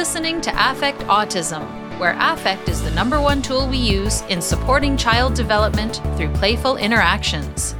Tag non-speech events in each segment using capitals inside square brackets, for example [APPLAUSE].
listening to Affect Autism, where affect is the number one tool we use in supporting child development through playful interactions.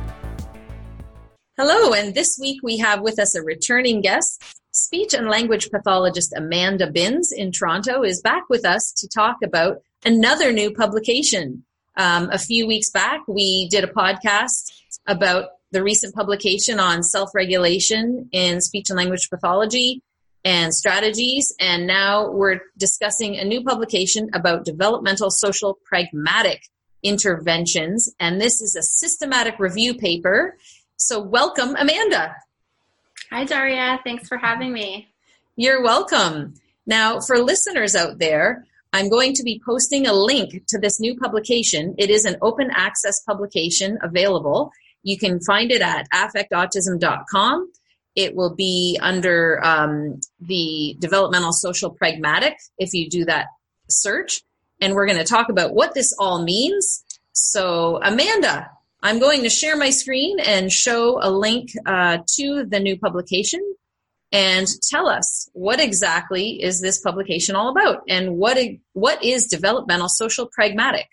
Hello, and this week we have with us a returning guest. Speech and language pathologist Amanda Binns in Toronto is back with us to talk about another new publication. Um, a few weeks back, we did a podcast about the recent publication on self regulation in speech and language pathology and strategies. And now we're discussing a new publication about developmental social pragmatic interventions. And this is a systematic review paper. So, welcome, Amanda. Hi, Daria. Thanks for having me. You're welcome. Now, for listeners out there, I'm going to be posting a link to this new publication. It is an open access publication available. You can find it at affectautism.com. It will be under um, the developmental social pragmatic if you do that search. And we're going to talk about what this all means. So, Amanda, I'm going to share my screen and show a link uh, to the new publication and tell us what exactly is this publication all about and what what is developmental social pragmatic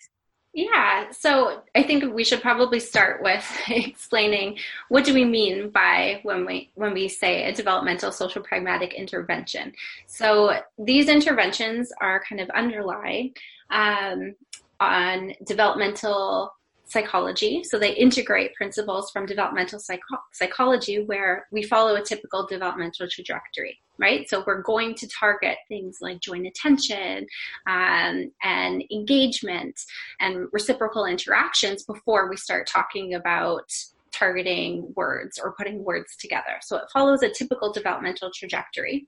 yeah so i think we should probably start with [LAUGHS] explaining what do we mean by when we when we say a developmental social pragmatic intervention. So these interventions are kind of underlie um, on developmental psychology. So they integrate principles from developmental psycho- psychology where we follow a typical developmental trajectory, right? So we're going to target things like joint attention um, and engagement and reciprocal interactions before we start talking about targeting words or putting words together. So it follows a typical developmental trajectory.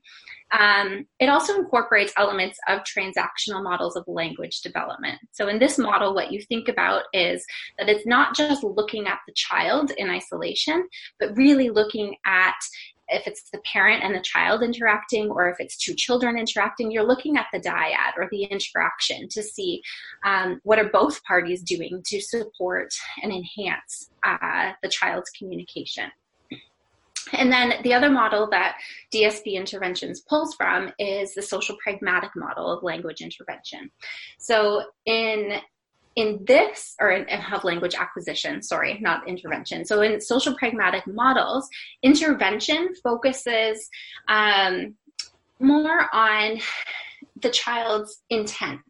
Um, it also incorporates elements of transactional models of language development. So in this model, what you think about is that it's not just looking at the child in isolation, but really looking at if it's the parent and the child interacting or if it's two children interacting you're looking at the dyad or the interaction to see um, what are both parties doing to support and enhance uh, the child's communication and then the other model that DSP interventions pulls from is the social pragmatic model of language intervention. So in in this, or in, of language acquisition, sorry, not intervention. So in social pragmatic models, intervention focuses um, more on the child's intent,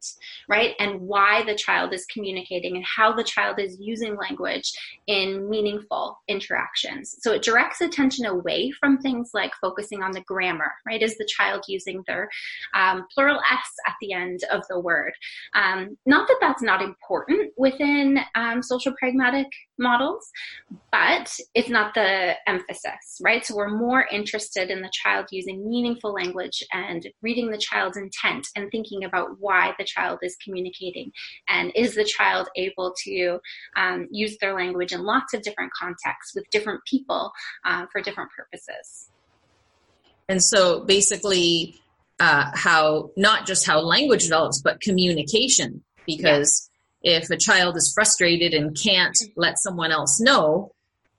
right? And why the child is communicating and how the child is using language in meaningful interactions. So it directs attention away from things like focusing on the grammar, right? Is the child using their um, plural S at the end of the word? Um, not that that's not important within um, social pragmatic models, but it's not the emphasis, right? So we're more interested in the child using meaningful language and reading the child's intent and thinking about why the child is communicating. And is the child able to um, use their language in lots of different contexts with different people uh, for different purposes? And so basically, uh, how not just how language develops, but communication, because if a child is frustrated and can't let someone else know,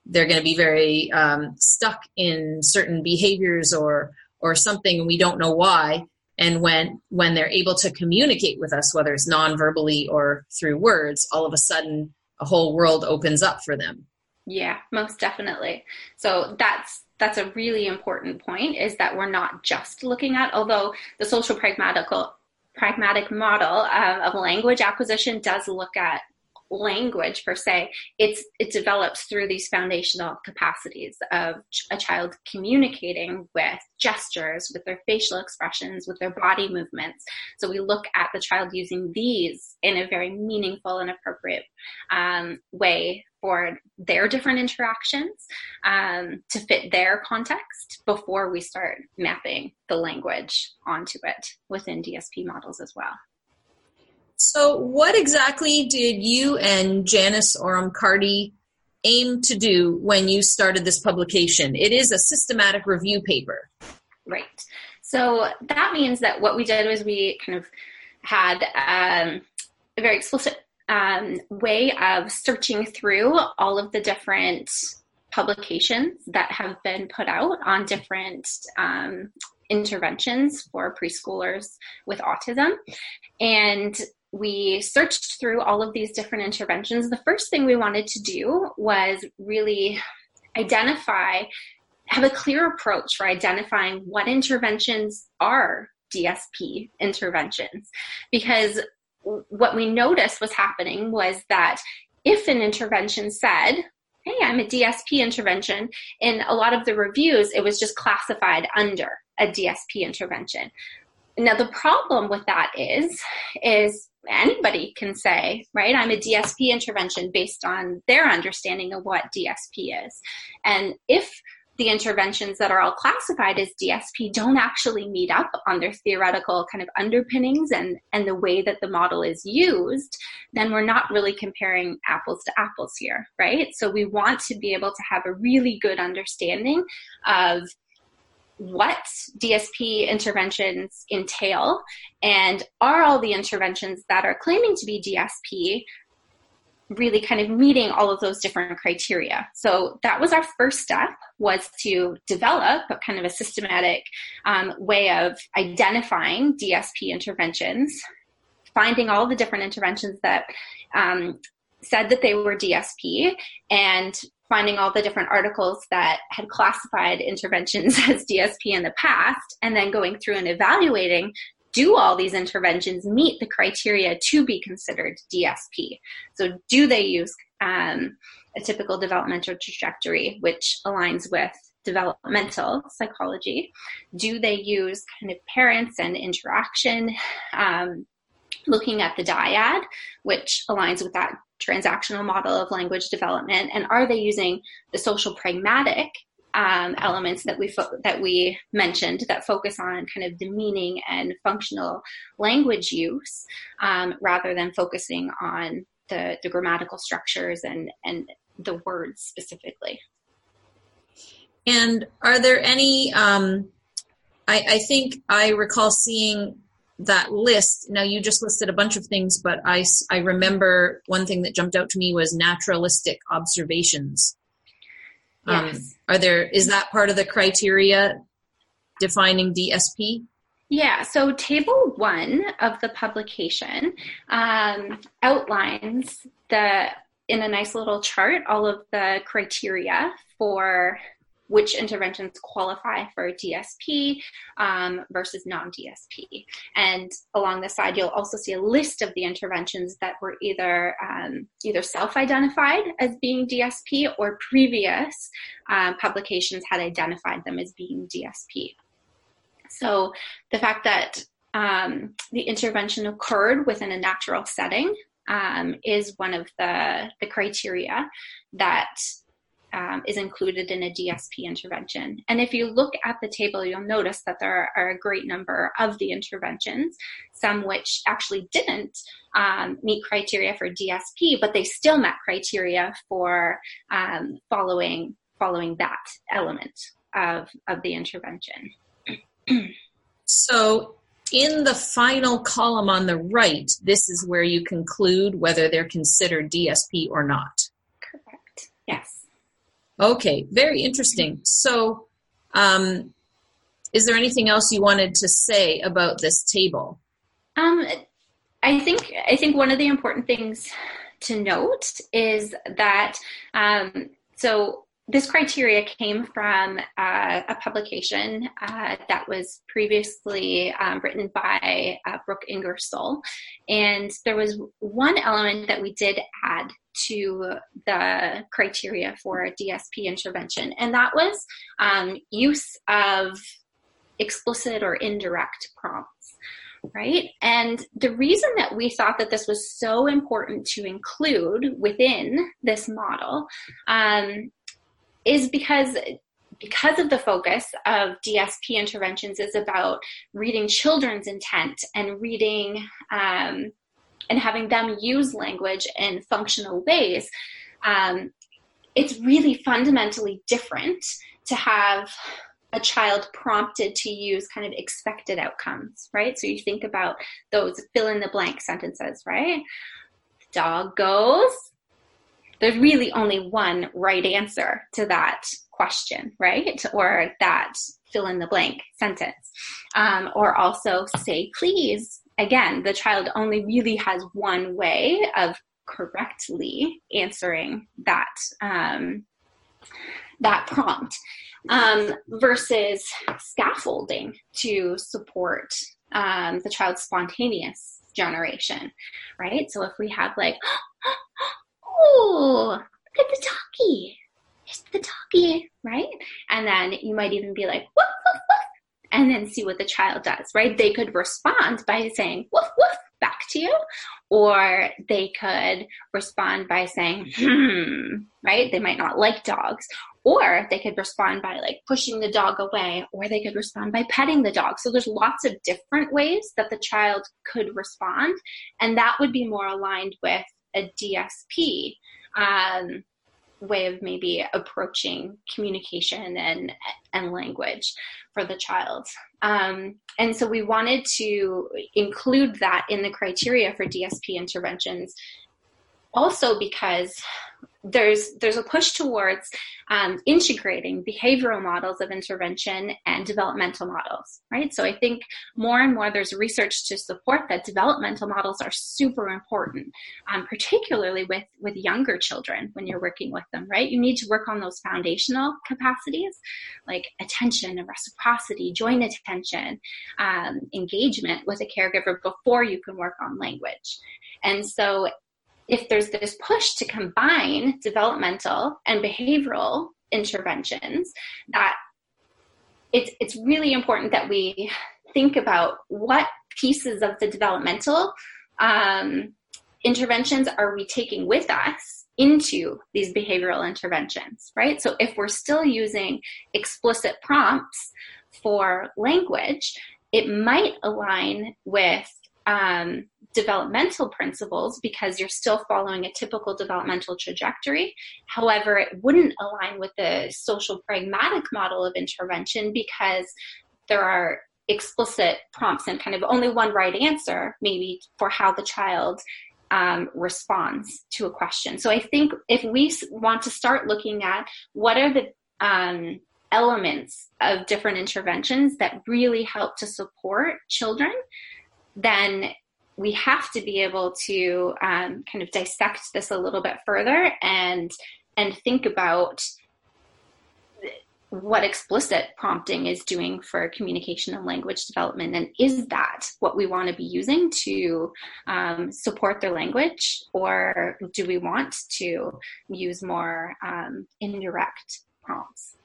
they're going to be very um, stuck in certain behaviors or or something, and we don't know why. And when when they're able to communicate with us, whether it's non-verbally or through words, all of a sudden a whole world opens up for them. Yeah, most definitely. So that's that's a really important point is that we're not just looking at although the social pragmatical pragmatic model um, of language acquisition does look at language per se it's it develops through these foundational capacities of a child communicating with gestures with their facial expressions with their body movements so we look at the child using these in a very meaningful and appropriate um, way for their different interactions um, to fit their context before we start mapping the language onto it within DSP models as well. So, what exactly did you and Janis Oram-Cardy aim to do when you started this publication? It is a systematic review paper. Right. So, that means that what we did was we kind of had um, a very explicit um, way of searching through all of the different publications that have been put out on different um, interventions for preschoolers with autism. And we searched through all of these different interventions. The first thing we wanted to do was really identify, have a clear approach for identifying what interventions are DSP interventions. Because what we noticed was happening was that if an intervention said, hey, I'm a DSP intervention, in a lot of the reviews, it was just classified under a DSP intervention. Now the problem with that is, is anybody can say, right, I'm a DSP intervention based on their understanding of what DSP is. And if the interventions that are all classified as DSP don't actually meet up on their theoretical kind of underpinnings and, and the way that the model is used, then we're not really comparing apples to apples here, right? So we want to be able to have a really good understanding of what DSP interventions entail and are all the interventions that are claiming to be DSP really kind of meeting all of those different criteria. So that was our first step was to develop a kind of a systematic um, way of identifying DSP interventions, finding all the different interventions that um, said that they were DSP and finding all the different articles that had classified interventions [LAUGHS] as DSP in the past, and then going through and evaluating do all these interventions meet the criteria to be considered DSP? So, do they use um, a typical developmental trajectory, which aligns with developmental psychology? Do they use kind of parents and interaction? Um, looking at the dyad, which aligns with that transactional model of language development, and are they using the social pragmatic um, elements that we fo- that we mentioned that focus on kind of the meaning and functional language use, um, rather than focusing on the, the grammatical structures and and the words specifically. And are there any? Um, I, I think I recall seeing that list. Now you just listed a bunch of things but i i remember one thing that jumped out to me was naturalistic observations. Um, yes. Um, are there is that part of the criteria defining dsp yeah, so table one of the publication um, outlines the in a nice little chart all of the criteria for which interventions qualify for DSP um, versus non-DSP. And along the side, you'll also see a list of the interventions that were either um, either self-identified as being DSP or previous um, publications had identified them as being DSP. So the fact that um, the intervention occurred within a natural setting um, is one of the, the criteria that um, is included in a DSP intervention. And if you look at the table, you'll notice that there are a great number of the interventions, some which actually didn't um, meet criteria for DSP, but they still met criteria for um, following following that element of of the intervention. so in the final column on the right, this is where you conclude whether they're considered DSP or not. Correct. Yes. Okay, very interesting. So, um, is there anything else you wanted to say about this table? Um, I think I think one of the important things to note is that um, so this criteria came from uh, a publication uh, that was previously um, written by uh, Brooke Ingersoll. And there was one element that we did add to the criteria for DSP intervention, and that was um, use of explicit or indirect prompts right? And the reason that we thought that this was so important to include within this model um, is because because of the focus of DSP interventions is about reading children's intent and reading um, and having them use language in functional ways, um, it's really fundamentally different to have a child prompted to use kind of expected outcomes, right? So you think about those fill in the blank sentences, right? Dog goes, there's really only one right answer to that question, right? Or that fill in the blank sentence. Um, or also say please. Again, the child only really has one way of correctly answering that um, that prompt um, versus scaffolding to support um, the child's spontaneous generation, right? So if we have like, [GASPS] oh, look at the talkie, it's the talkie, right? And then you might even be like, and then see what the child does, right? They could respond by saying, woof, woof, back to you, or they could respond by saying, hmm, right? They might not like dogs, or they could respond by like pushing the dog away, or they could respond by petting the dog. So there's lots of different ways that the child could respond, and that would be more aligned with a DSP. Um, way of maybe approaching communication and and language for the child. Um, and so we wanted to include that in the criteria for DSP interventions, also because there's there's a push towards um, integrating behavioral models of intervention and developmental models right? So i think more and more there's research to support that developmental models are super important um, particularly with with younger children when you're working with them right? You need to work on those foundational capacities like attention and reciprocity joint attention um, engagement with a caregiver before you can work on language. And so if there's this push to combine developmental and behavioral interventions, that it's, it's really important that we think about what pieces of the developmental um, interventions are we taking with us into these behavioral interventions, right? So if we're still using explicit prompts for language, it might align with um, developmental principles because you're still following a typical developmental trajectory. However, it wouldn't align with the social pragmatic model of intervention because there are explicit prompts and kind of only one right answer, maybe for how the child um, responds to a question. So I think if we want to start looking at what are the um, elements of different interventions that really help to support children, then we have to be able to um, kind of dissect this a little bit further and and think about what explicit prompting is doing for communication and language development and is that what we want to be using to um, support their language or do we want to use more um, indirect prompts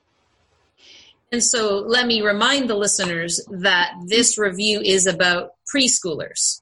and so let me remind the listeners that this review is about preschoolers.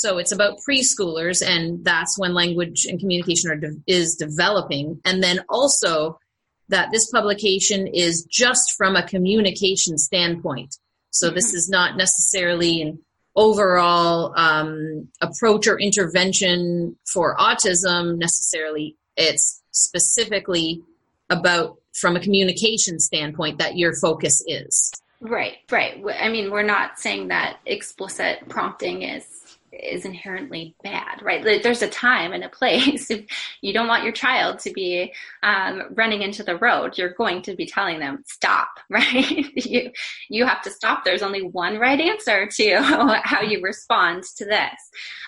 So it's about preschoolers, and that's when language and communication are de- is developing. And then also that this publication is just from a communication standpoint. So mm-hmm. this is not necessarily an overall um, approach or intervention for autism necessarily. It's specifically about from a communication standpoint that your focus is. Right, right. I mean, we're not saying that explicit prompting is is inherently bad, right? There's a time and a place. [LAUGHS] If you don't want your child to be um, running into the road, you're going to be telling them stop, [LAUGHS] right? you you have to stop. There's only one right answer to [LAUGHS] how you respond to this.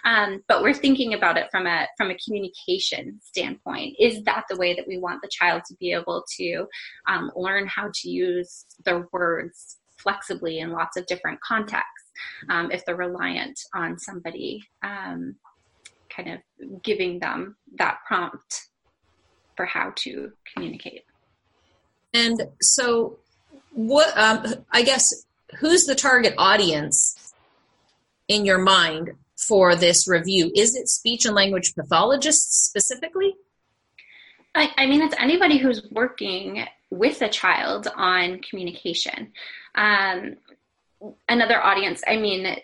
Um, but we're thinking about it from a from a communication standpoint. Is that the way that we want the child to be able to um, learn how to use their words flexibly in lots of different contexts? Um, if they're reliant on somebody um, kind of giving them that prompt for how to communicate. And so, what um, I guess who's the target audience in your mind for this review? Is it speech and language pathologists specifically? I, I mean, it's anybody who's working with a child on communication. Um, another audience, I mean,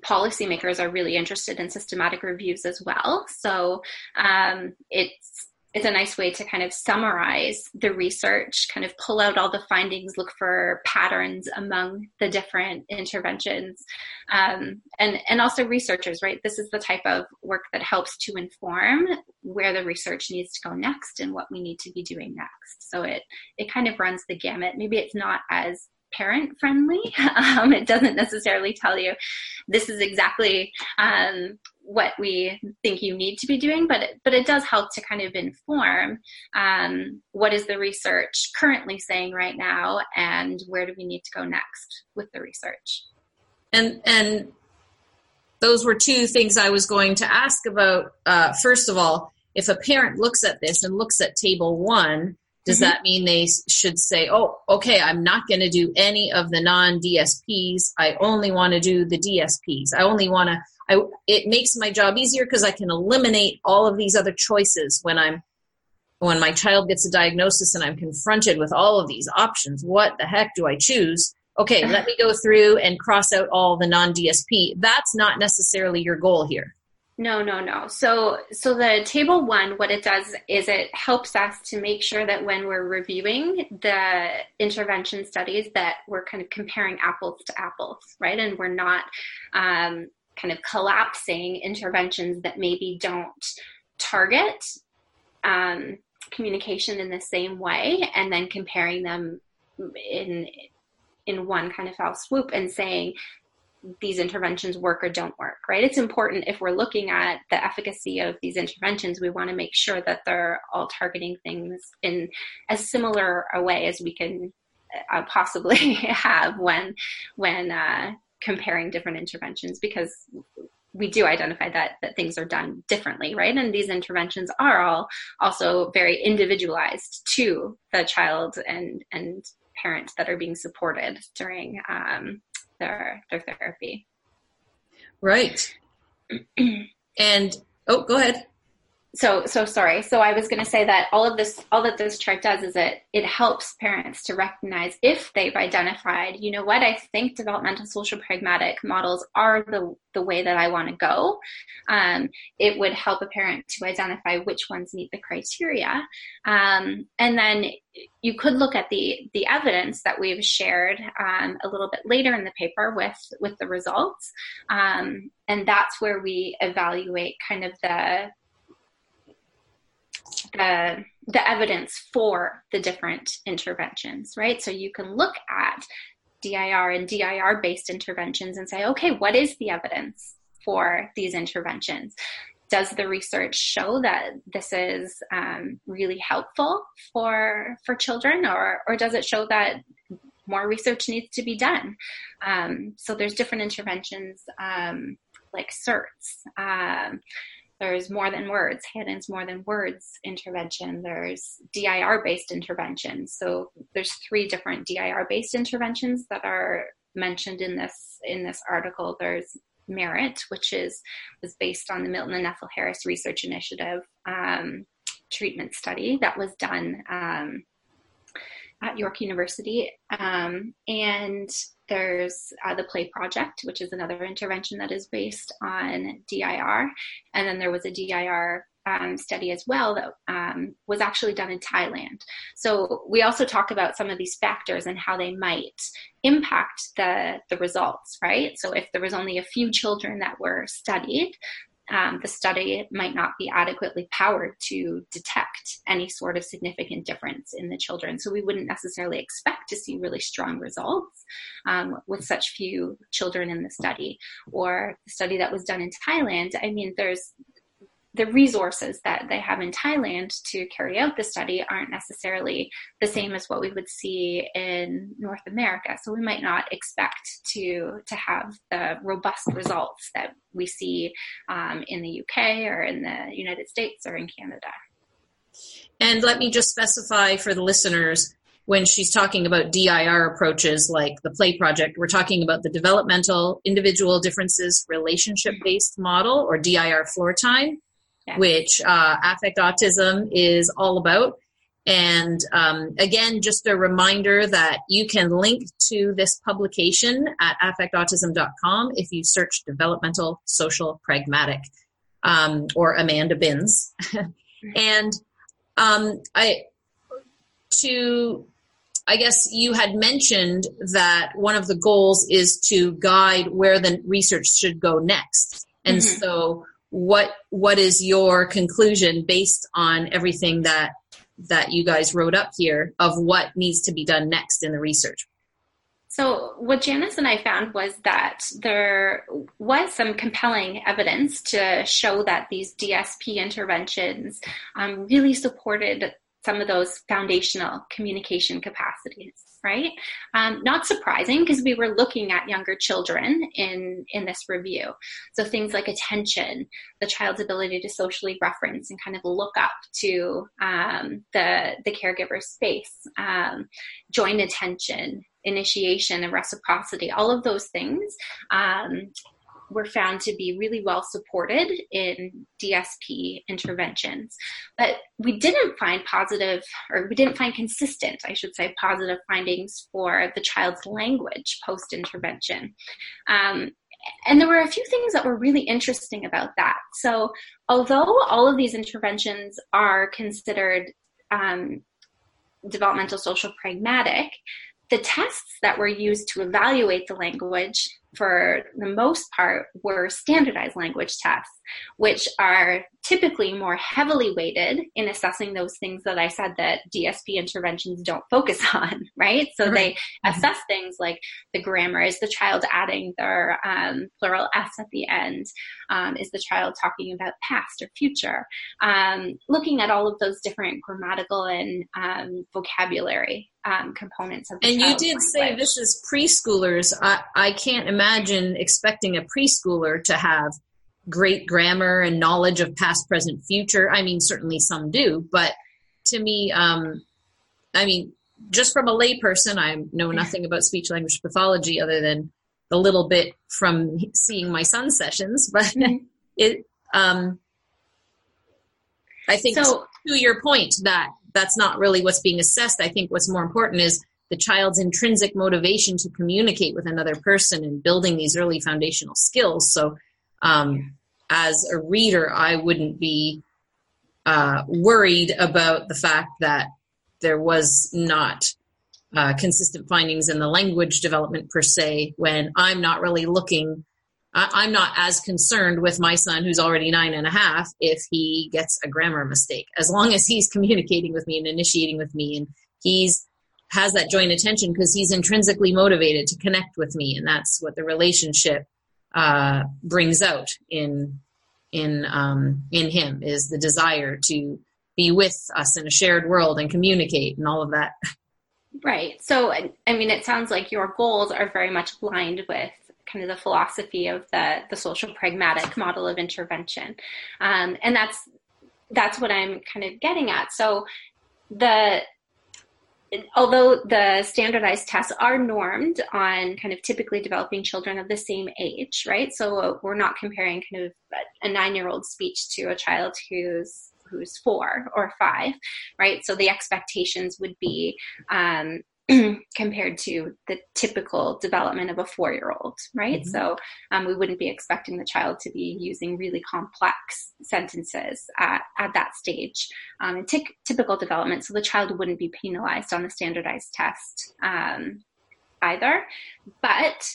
policymakers are really interested in systematic reviews as well. So um, it's it's a nice way to kind of summarize the research, kind of pull out all the findings, look for patterns among the different interventions, um, and and also researchers. Right, this is the type of work that helps to inform where the research needs to go next and what we need to be doing next. So it it kind of runs the gamut. Maybe it's not as parent friendly. [LAUGHS] Um, it doesn't necessarily tell you this is exactly um, what we think you need to be doing, but it, but it does help to kind of inform um, what is the research currently saying right now, and where do we need to go next with the research. And and those were two things I was going to ask about. Uh, first of all, if a parent looks at this and looks at table one, does mm-hmm. that mean they should say, oh, okay, I'm not going to do any of the non DSPs. I only want to do the DSPs. I only want to, I, it makes my job easier because I can eliminate all of these other choices when I'm, when my child gets a diagnosis and I'm confronted with all of these options. What the heck do I choose? okay, let me go through and cross out all the non DSP. That's not necessarily your goal here. No, no, no. So, so the table one, what it does is it helps us to make sure that when we're reviewing the intervention studies, that we're kind of comparing apples to apples, right? And we're not um, kind of collapsing interventions that maybe don't target um, communication in the same way, and then comparing them in in one kind of foul swoop and saying these interventions work or don't work, right? It's important if we're looking at the efficacy of these interventions, we want to make sure that they're all targeting things in as similar a way as we can uh, possibly [LAUGHS] have when when uh, comparing different interventions because we do identify that that things are done differently right and these interventions are all also very individualized to the child and and parents that are being supported during um, their their therapy. Right. [CLEARS THROAT] and oh, go ahead so so sorry. So i was going to say that all of this all that this chart does is it it helps parents to recognize if they've identified you know what i think developmental social pragmatic models are the the way that i want to go. Um, it would help a parent to identify which ones meet the criteria. Um, and then you could look at the the evidence that we've shared um, a little bit later in the paper with with the results. Um, and that's where we evaluate kind of the the the evidence for the different interventions, right? So you can look at DIR and DIR based interventions and say, okay, what is the evidence for these interventions? Does the research show that this is um, really helpful for for children, or or does it show that more research needs to be done? Um, so there's different interventions um, like SCERTS. There's more than words, Hanen's more than words intervention. There's DIR based interventions. So there's three different DIR based interventions that are mentioned in this in this article. There's Merit, which is was based on the Milton and Ethel Harris Research Initiative um, treatment study that was done um, at York University. Um, and there's uh, the Play Project, which is another intervention that is based on DIR. And then there was a DIR um, study as well that um, was actually done in Thailand. So we also talk about some of these factors and how they might impact the, the results, right? So if there was only a few children that were studied, um, the study might not be adequately powered to detect any sort of significant difference in the children. So we wouldn't necessarily expect to see really strong results um, with such few children in the study. Or the study that was done in Thailand, I mean, there's the resources that they have in Thailand to carry out the study aren't necessarily the same as what we would see in North America. So we might not expect to to have the robust results that we see um, in the UK or in the United States or in Canada. And let me just specify for the listeners when she's talking about DIR approaches like the Play Project, we're talking about the developmental individual differences relationship based model or DIR floor time yeah. which uh, affect autism is all about. And um, again, just a reminder that you can link to this publication at affectautism.com if you search developmental social pragmatic um, or Amanda Binns. [LAUGHS] and um, I to I guess you had mentioned that one of the goals is to guide where the research should go next. And mm-hmm. so what what is your conclusion based on everything that that you guys wrote up here of what needs to be done next in the research? So, what Janis and I found was that there was some compelling evidence to show that these DSP interventions um, really supported some of those foundational communication capacities right? Um, not surprising because we were looking at younger children in in this review. So things like attention the child's ability to socially reference and kind of look up to um, the the caregiver's space um, joint attention initiation and reciprocity all of those things um, were found to be really well supported in DSP interventions. But we didn't find positive, or we didn't find consistent, I should say, positive findings for the child's language post intervention. Um, and there were a few things that were really interesting about that. So, although all of these interventions are considered um, developmental social pragmatic, the tests that were used to evaluate the language for the most part, were standardized language tests, which are typically more heavily weighted in assessing those things that I said that DSP interventions don't focus [LAUGHS] on, right? So right. they mm-hmm. assess things like the grammar. Is the child adding their um, plural S at the end? Um, is the child talking about past or future? Um, looking at all of those different grammatical and um, vocabulary um, components of the And you did language. say this is preschoolers. I, I can't imagine expecting a preschooler to have great grammar and knowledge of past, present, future. I mean, certainly some do, but to me, um, I mean, just from a layperson, I know nothing about speech language pathology other than the little bit from seeing my son's sessions, [LAUGHS] but mm-hmm. it, um, I think so, to your point that that's not really what's being assessed. I think what's more important is the child's intrinsic motivation to communicate with another person and building these early foundational skills. So, um, as a reader, I wouldn't be uh, worried about the fact that there was not uh, consistent findings in the language development per se when I'm not really looking. I'm not as concerned with my son who's already nine and a half if he gets a grammar mistake. As long as he's communicating with me and initiating with me and he's has that joint attention because he's intrinsically motivated to connect with me. And that's what the relationship uh, brings out in in um, in him is the desire to be with us in a shared world and communicate and all of that. Right. So i mean it sounds like your goals are very much aligned with kind of the philosophy of the the social pragmatic model of intervention um, and that's that's what i'm kind of getting at so the although the standardized tests are normed on kind of typically developing children of the same age, right? So we're not comparing kind of a nine year old speech to a child who's who's four or five, right? So the expectations would be um, [CLEARS THROAT] compared to the typical development of a four year old, right? Mm-hmm. So um, we wouldn't be expecting the child to be using really complex sentences at, at that stage um, in t- typical development. So the child wouldn't be penalized on the standardized test um, either. But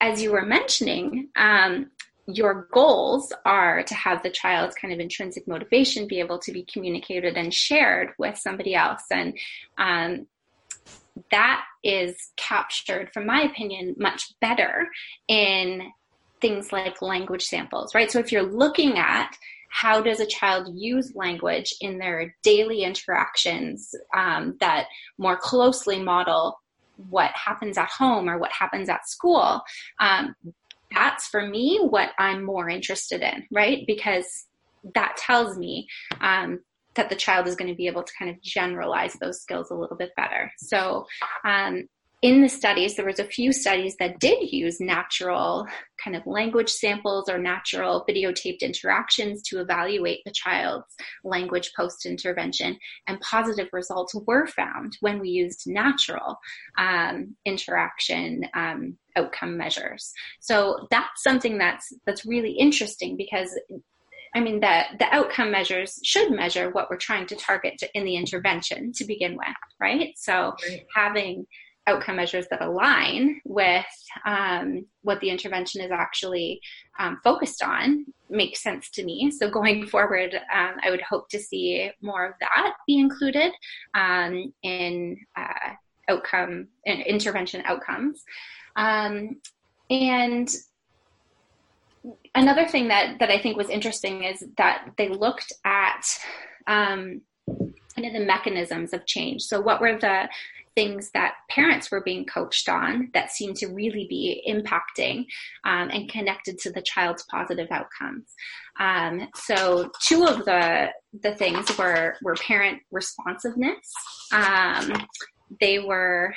as you were mentioning, um, your goals are to have the child's kind of intrinsic motivation be able to be communicated and shared with somebody else. And um, that is captured, from my opinion, much better in things like language samples, right? So if you're looking at how does a child use language in their daily interactions um, that more closely model what happens at home or what happens at school um, that's for me what i'm more interested in right because that tells me um, that the child is going to be able to kind of generalize those skills a little bit better. So, um, in the studies, there was a few studies that did use natural kind of language samples or natural videotaped interactions to evaluate the child's language post intervention, and positive results were found when we used natural um, interaction um, outcome measures. So that's something that's that's really interesting because I mean, the, the outcome measures should measure what we're trying to target to, in the intervention to begin with, right? So right. having outcome measures that align with um, what the intervention is actually um, focused on makes sense to me. So going forward, um, I would hope to see more of that be included um, in uh, outcome in intervention outcomes. Um, and another thing that that I think was interesting is that they looked at um, kind of the mechanisms of change. So, what were the things that parents were being coached on that seemed to really be impacting um, and connected to the child's positive outcomes. Um, so two of the the things were were parent responsiveness. Um, they were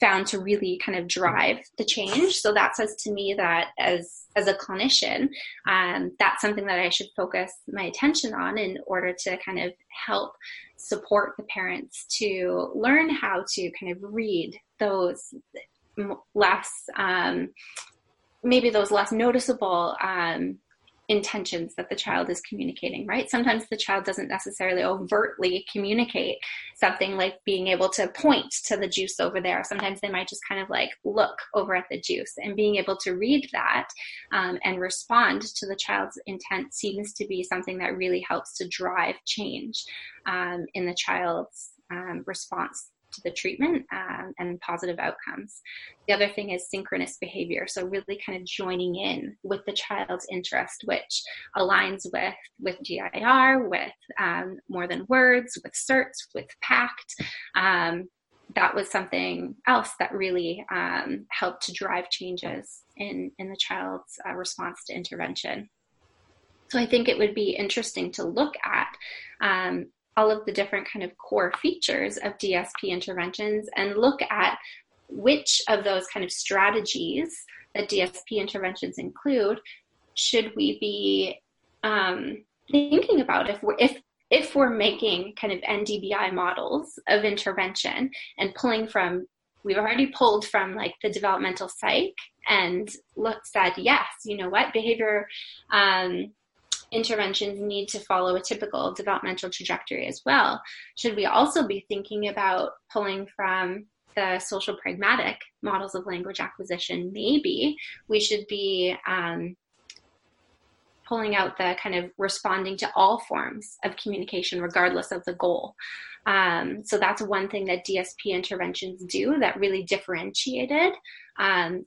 found to really kind of drive the change. So that says to me that as as a clinician, um, that's something that I should focus my attention on in order to kind of help support the parents to learn how to kind of read those less um, maybe those less noticeable um, intentions that the child is communicating, right? Sometimes the child doesn't necessarily overtly communicate something like being able to point to the juice over there. Sometimes they might just kind of like look over at the juice and being able to read that um, and respond to the child's intent seems to be something that really helps to drive change um, in the child's um, response to the treatment um, and positive outcomes. The other thing is synchronous behavior. So really kind of joining in with the child's interest, which aligns with, with DIR, with um, more than words, with SCERTS, with PACT. Um, that was something else that really um, helped to drive changes in, in the child's uh, response to intervention. So I think it would be interesting to look at um, all of the different kind of core features of DSP interventions and look at which of those kind of strategies that DSP interventions include should we be um, thinking about if we're if if we're making kind of NDBI models of intervention and pulling from we've already pulled from like the developmental psych and looked said yes you know what? Behavior um, interventions need to follow a typical developmental trajectory as well. Should we also be thinking about pulling from the social pragmatic models of language acquisition? Maybe we should be um, pulling out the kind of responding to all forms of communication, regardless of the goal. Um, so that's one thing that DSP interventions do that really differentiated um,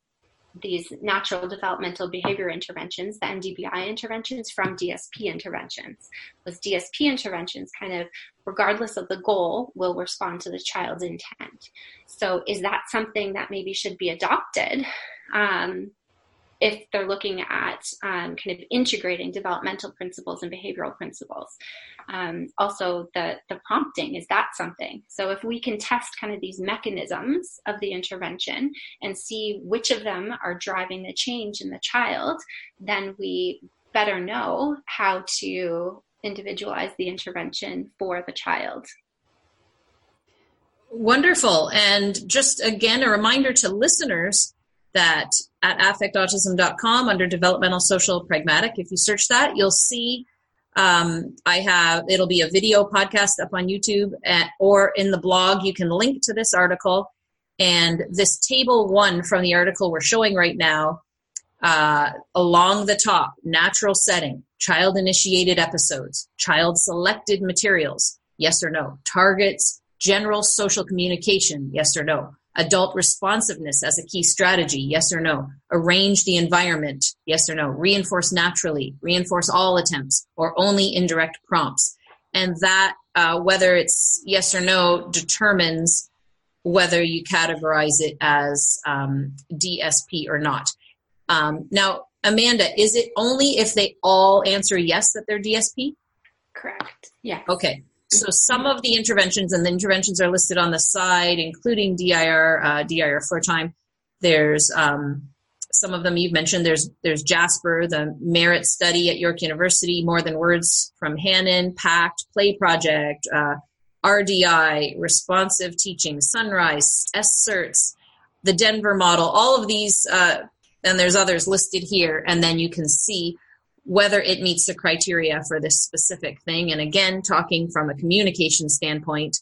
these natural developmental behavior interventions, the NDBI interventions, from DSP interventions. With DSP interventions, kind of regardless of the goal, will respond to the child's intent. So, is that something that maybe should be adopted? Um, if they're looking at um, kind of integrating developmental principles and behavioral principles. Um, also, the, the prompting is that something? So, if we can test kind of these mechanisms of the intervention and see which of them are driving the change in the child, then we better know how to individualize the intervention for the child. Wonderful. And just again, a reminder to listeners that at affectautism.com under developmental social pragmatic, if you search that, you'll see um, I have, it'll be a video podcast up on YouTube at, or in the blog. You can link to this article. And this table one from the article we're showing right now, uh, along the top, natural setting, child initiated episodes, child selected materials, yes or no, targets, general social communication, yes or no, Adult responsiveness as a key strategy, yes or no. Arrange the environment, yes or no. Reinforce naturally, reinforce all attempts, or only indirect prompts. And that, uh, whether it's yes or no, determines whether you categorize it as um, DSP or not. Um, now, Amanda, is it only if they all answer yes that they're DSP? Correct. Yeah. Okay. So some of the interventions, and the interventions are listed on the side, including DIR, uh, DIR floor time. There's um, some of them you've mentioned. There's there's Jasper, the merit study at York University, More Than Words from Hanen, PACT, Play Project, uh, RDI, Responsive Teaching, Sunrise, SCERTS, the Denver model. All of these, uh, and there's others listed here, and then you can see whether it meets the criteria for this specific thing. And again, talking from a communication standpoint,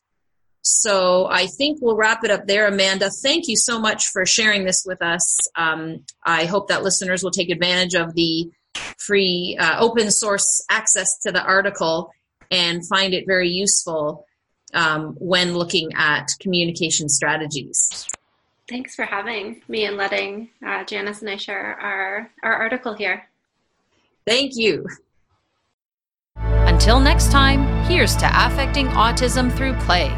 So I think we'll wrap it up there, Amanda. Thank you so much for sharing this with us. Um, I hope that listeners will take advantage of the free uh, open source access to the article and find it very useful um, when looking at communication strategies. Thanks for having me and letting uh, Janis and I share our, our article here. Thank you. Until next time, here's to affecting autism through play.